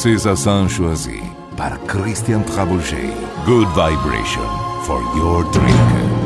César Sanchoisi para Christian Trabouget. Good vibration for your drink.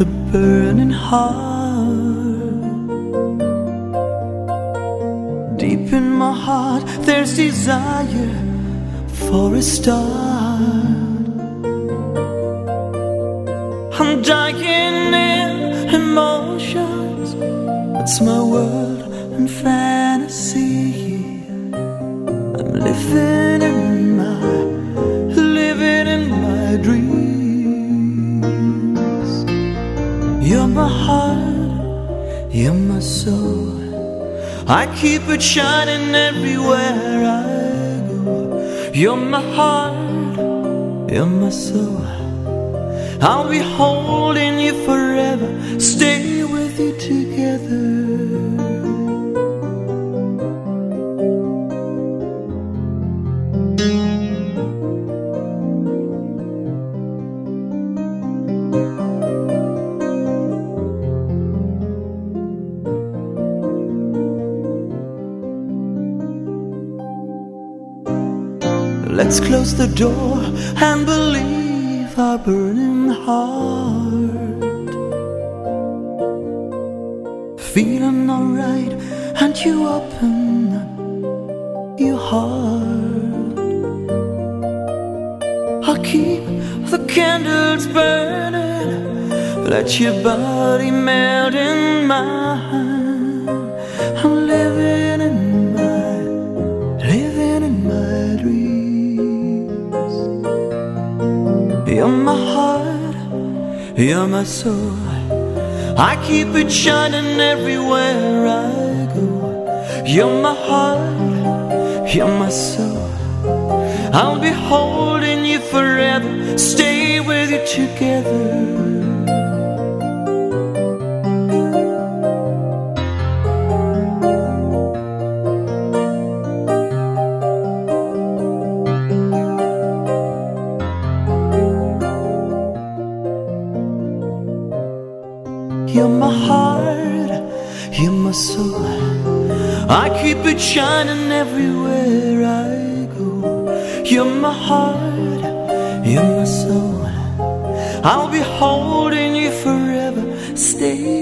A burning heart. Deep in my heart, there's desire for a start. I'm dying in emotions. It's my world and fantasy. I keep it shining everywhere I go. You're my heart, you're my soul. I'll be holding you forever, stay with you together. Close the door and believe our burning heart. Feeling alright, and you open your heart. I'll keep the candles burning, let your body melt in mine. You're my heart, you're my soul. I keep it shining everywhere I go. You're my heart, you're my soul. I'll be holding you forever, stay with you together. My soul. I keep it shining everywhere I go. You're my heart, you're my soul. I'll be holding you forever, stay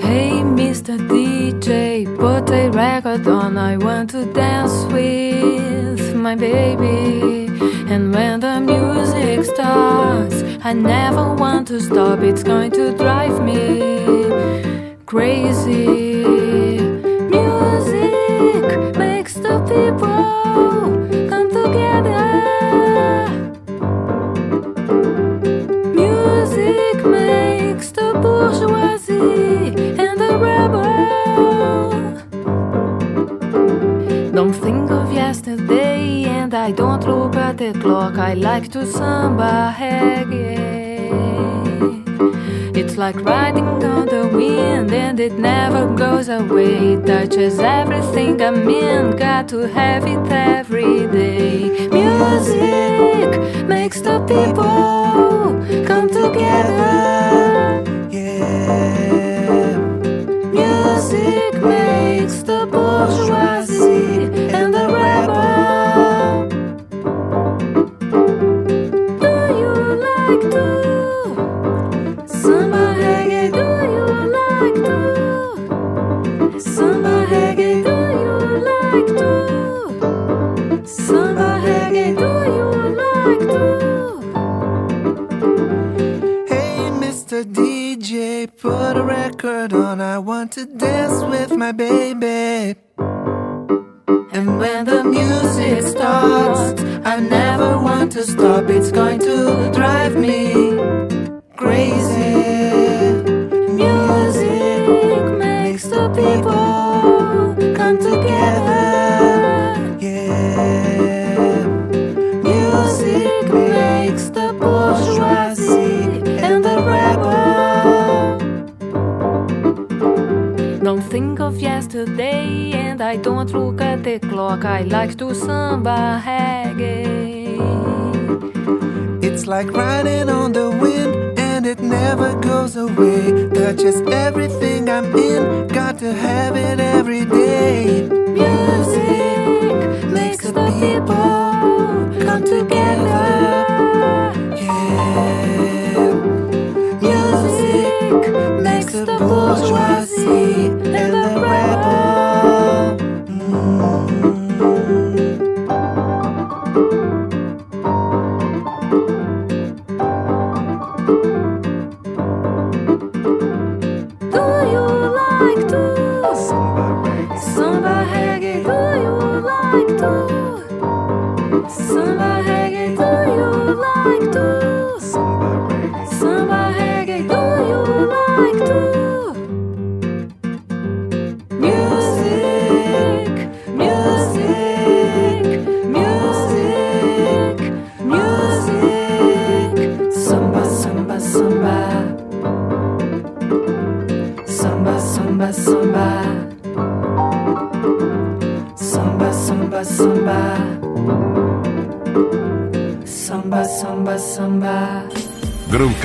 Hey, Mr. DJ, put a record on. I want to dance with my baby. And when the music starts, I never want to stop. It's going to drive me crazy. Music makes the people. to samba reggae. It's like riding on the wind and it never goes away. Touches everything I mean, got to have it every day. Music makes the people come together. I don't look at the clock. I like to samba reggae. It's like riding on the wind, and it never goes away. Touches everything I'm in. Got to have it every day. Music makes the people come together. bourgeoisie and the rap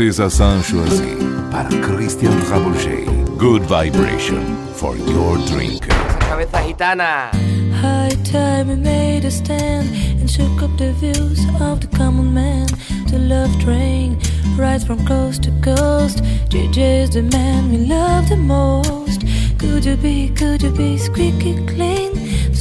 Les César choisi par Christian Trouble Good vibration for your drink. Esas cabezas gitanas. High time we made a stand and shook up the views of the common man. The love train rides from coast to coast. JJ is the man we love the most. Could you be, could you be squeaky clean?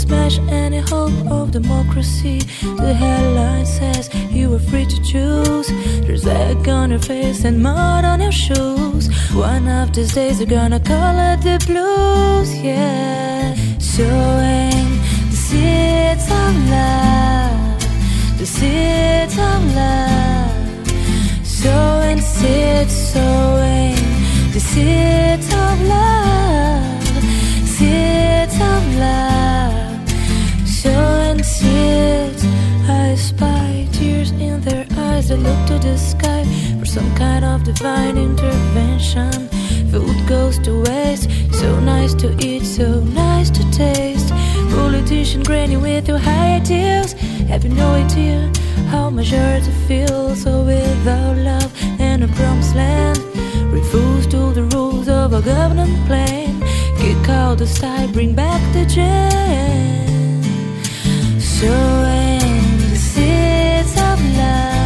Smash any hope of democracy. The headline says you were free to choose. There's egg on your face and mud on your shoes. One of these days you're gonna call it the blues, yeah. Sowing the seeds of love, the seeds of love. Sowing seeds, sowing the seeds I look to the sky for some kind of divine intervention. Food goes to waste, so nice to eat, so nice to taste. Politician granny with your high ideals, have you no idea how majority feels? So without love and a promised land, refuse to the rules of a government plan. Kick out the style, bring back the jam. So end the seeds of love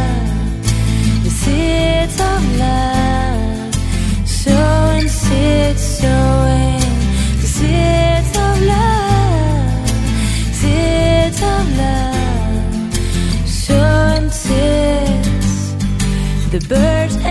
seeds of love, sowing sowing seeds of love, seeds of love, sowing. The birds.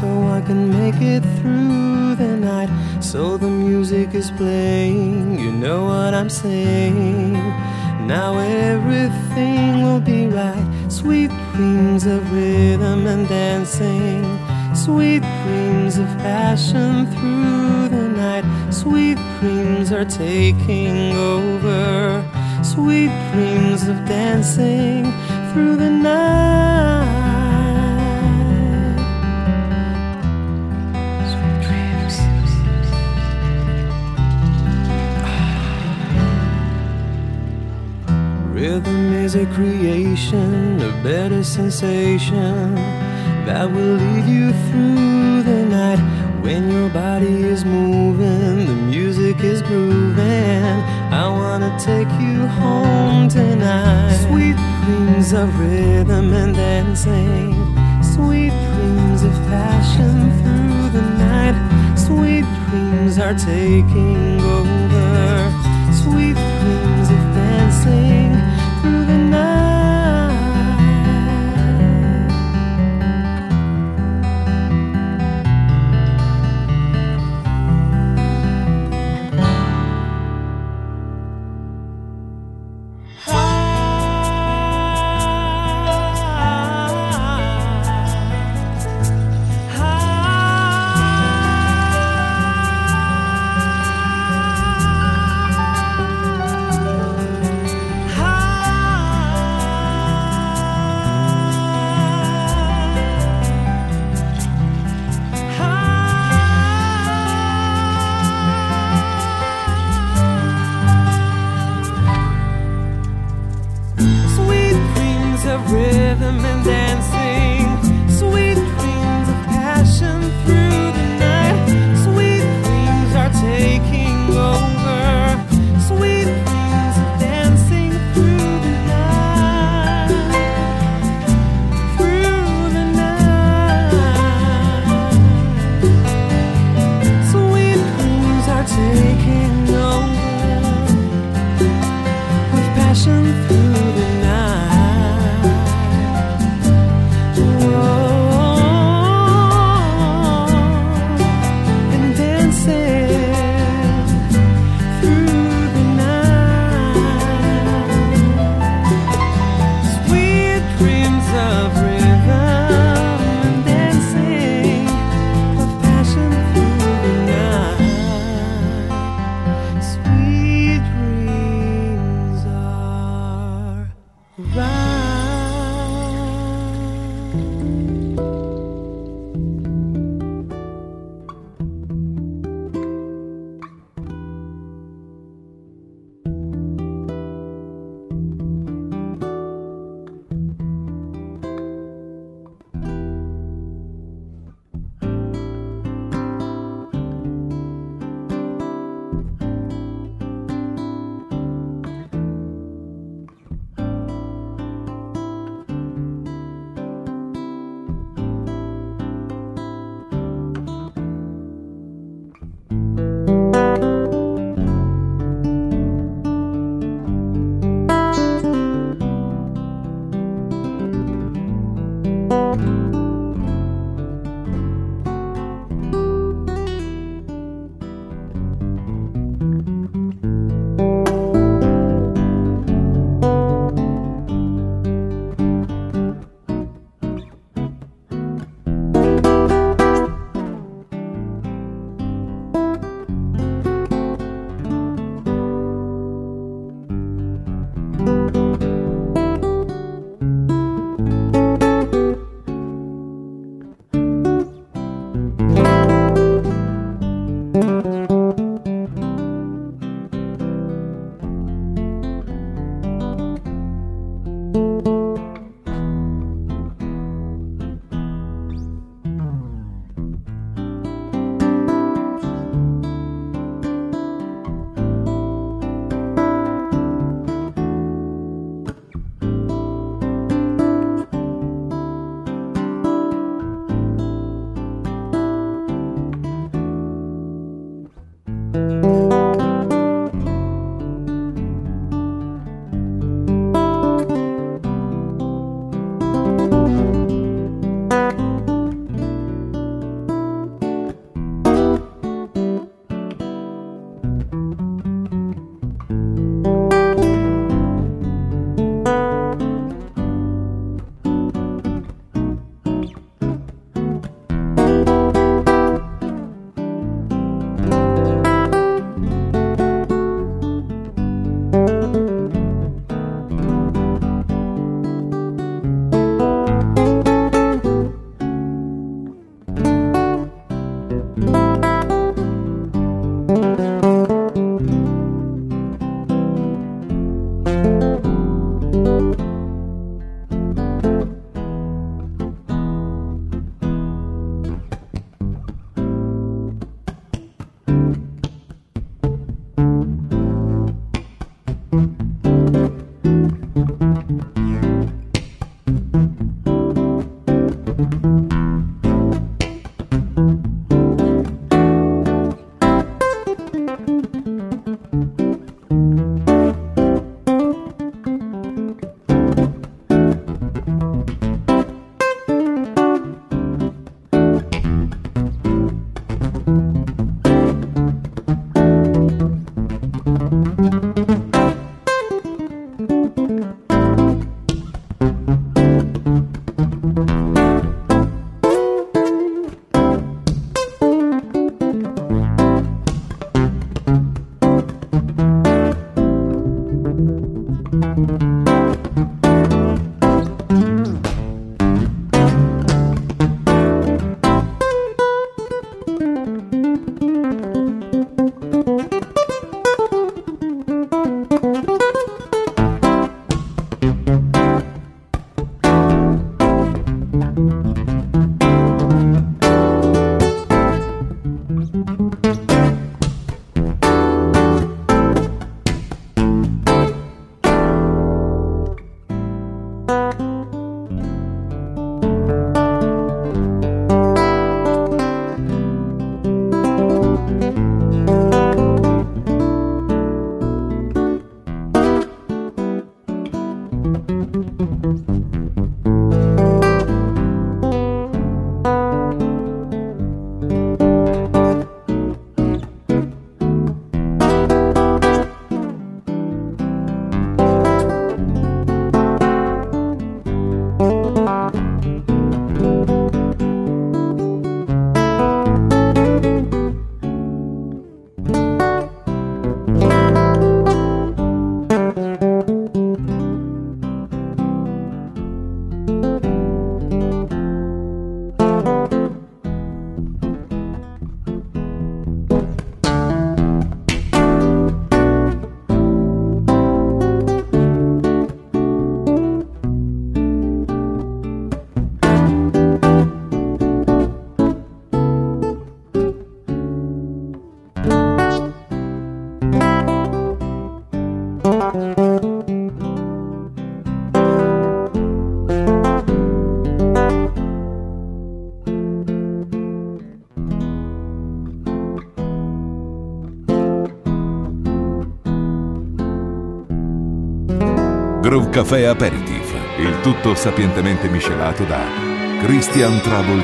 I can make it through the night. So the music is playing, you know what I'm saying. Now everything will be right. Sweet dreams of rhythm and dancing. Sweet dreams of passion through the night. Sweet dreams are taking over. Sweet dreams of dancing through the night. Rhythm is a creation, a better sensation that will lead you through the night. When your body is moving, the music is grooving. I wanna take you home tonight. Sweet dreams of rhythm and dancing. Sweet dreams of passion through the night. Sweet dreams are taking over. Café Aperitif, il tutto sapientemente miscelato da Christian Trouble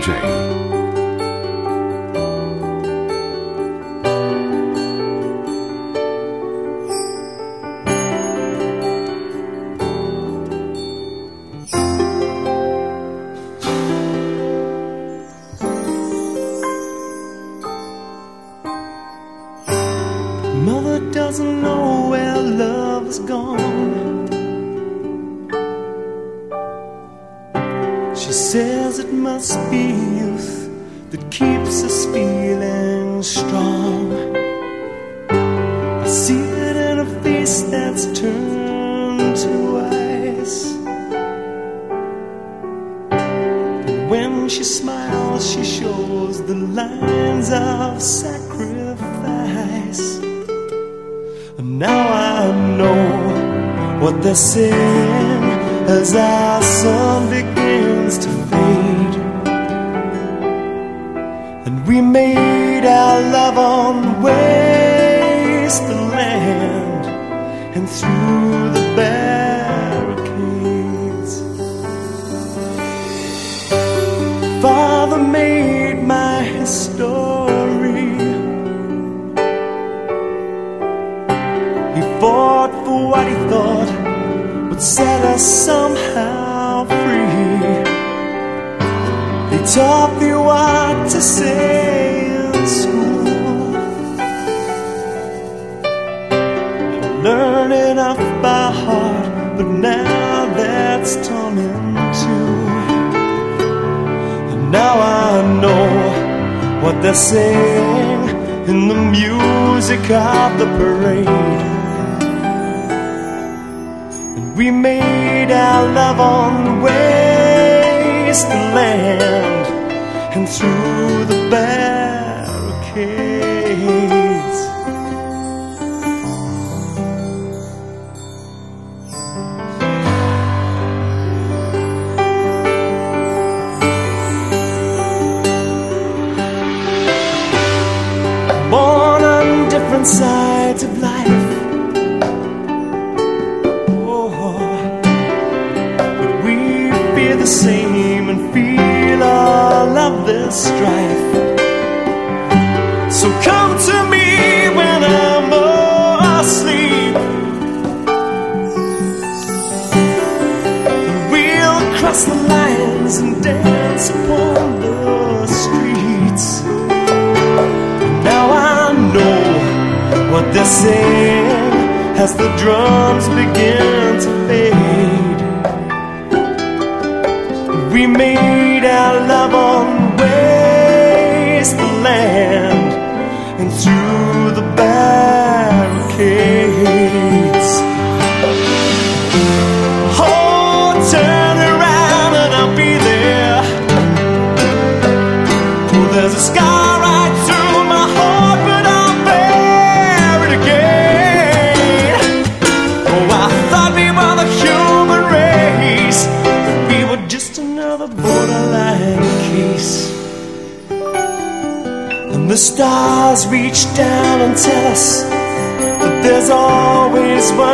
Sabe o what to say in school. Learn it off by heart, but now that's torn in two. And now I know what they're saying in the music of the parade. We made our love on wasteland through the bed. strife. So come to me when I'm asleep. And we'll cross the lines and dance upon the streets. Now I know what they're saying as the drums begin to fade. We made our love on land. And to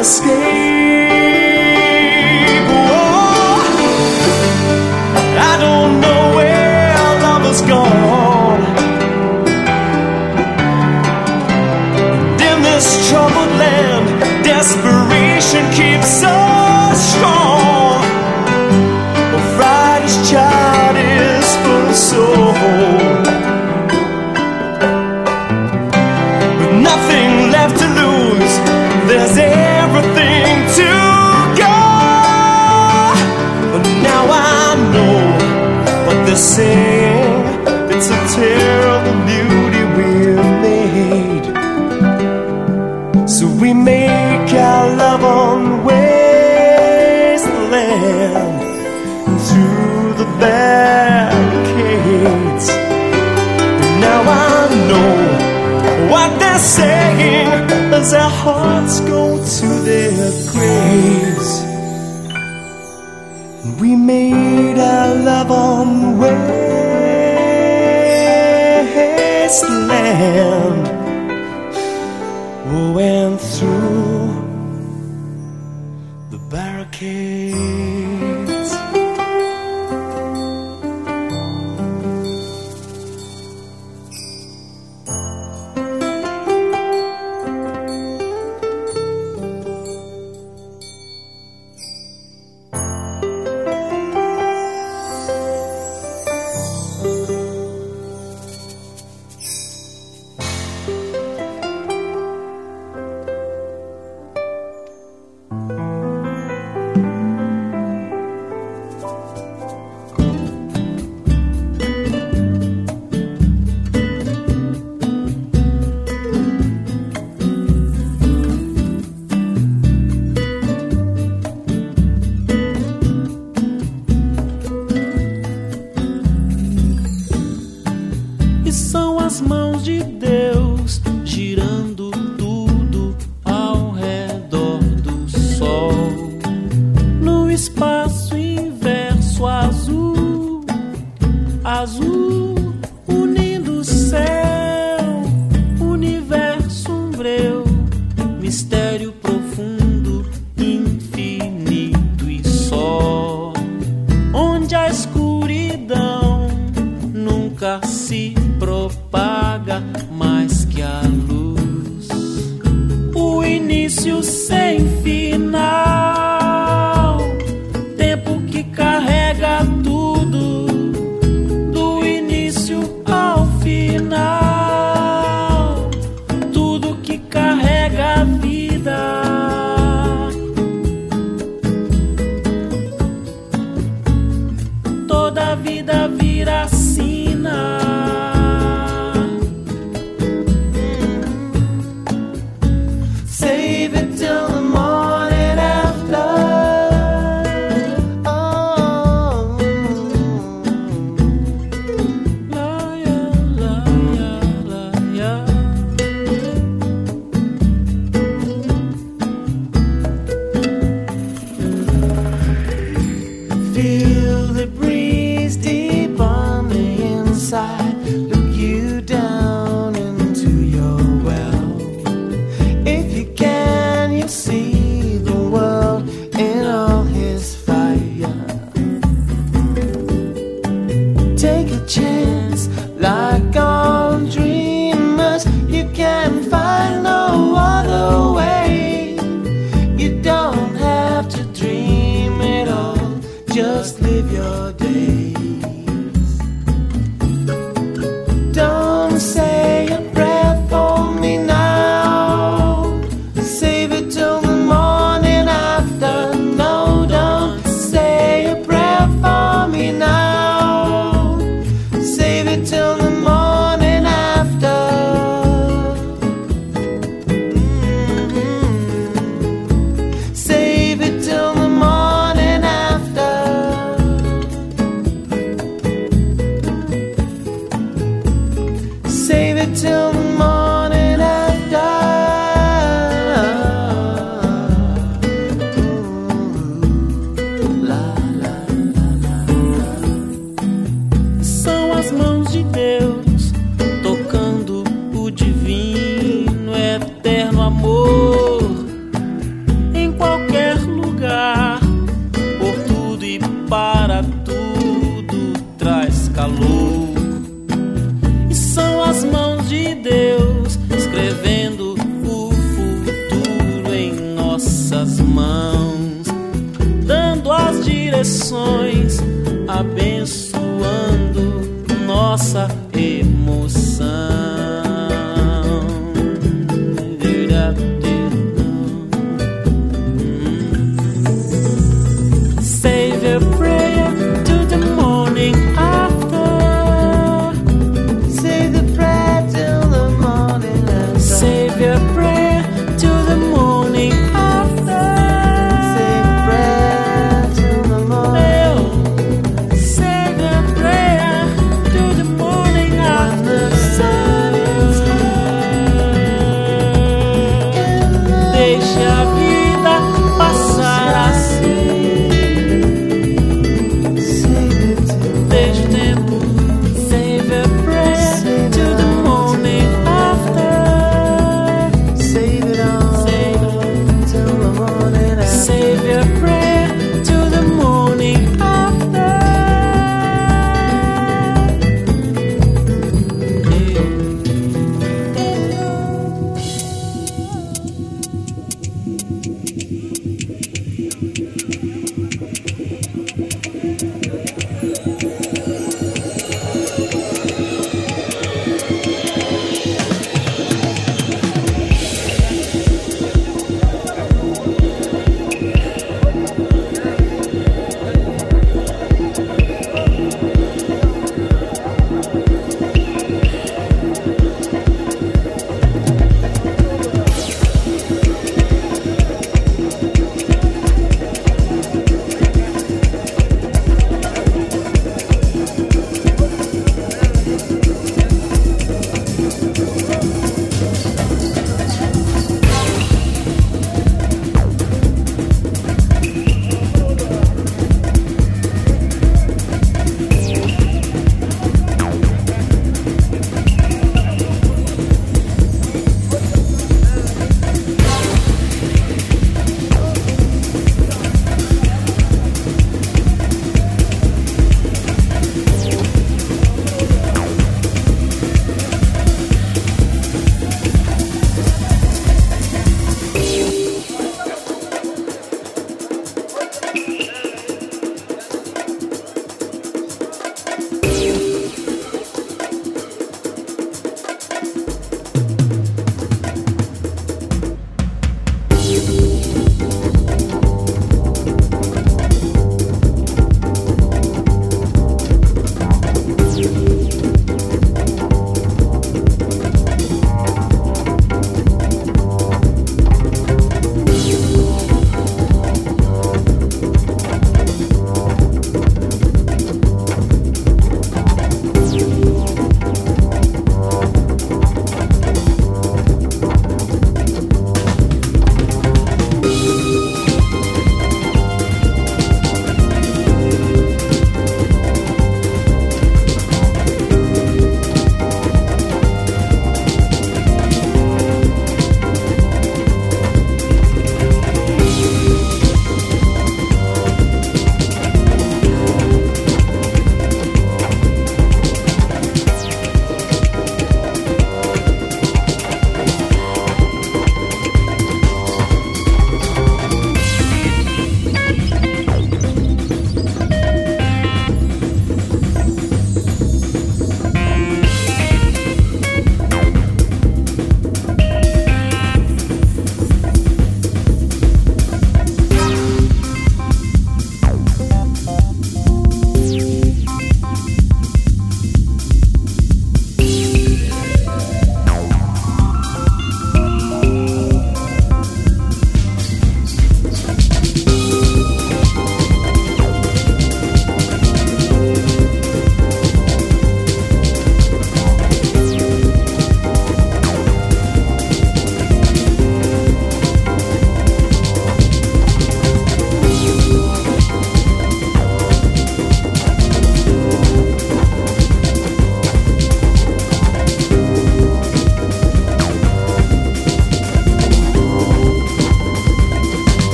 escape.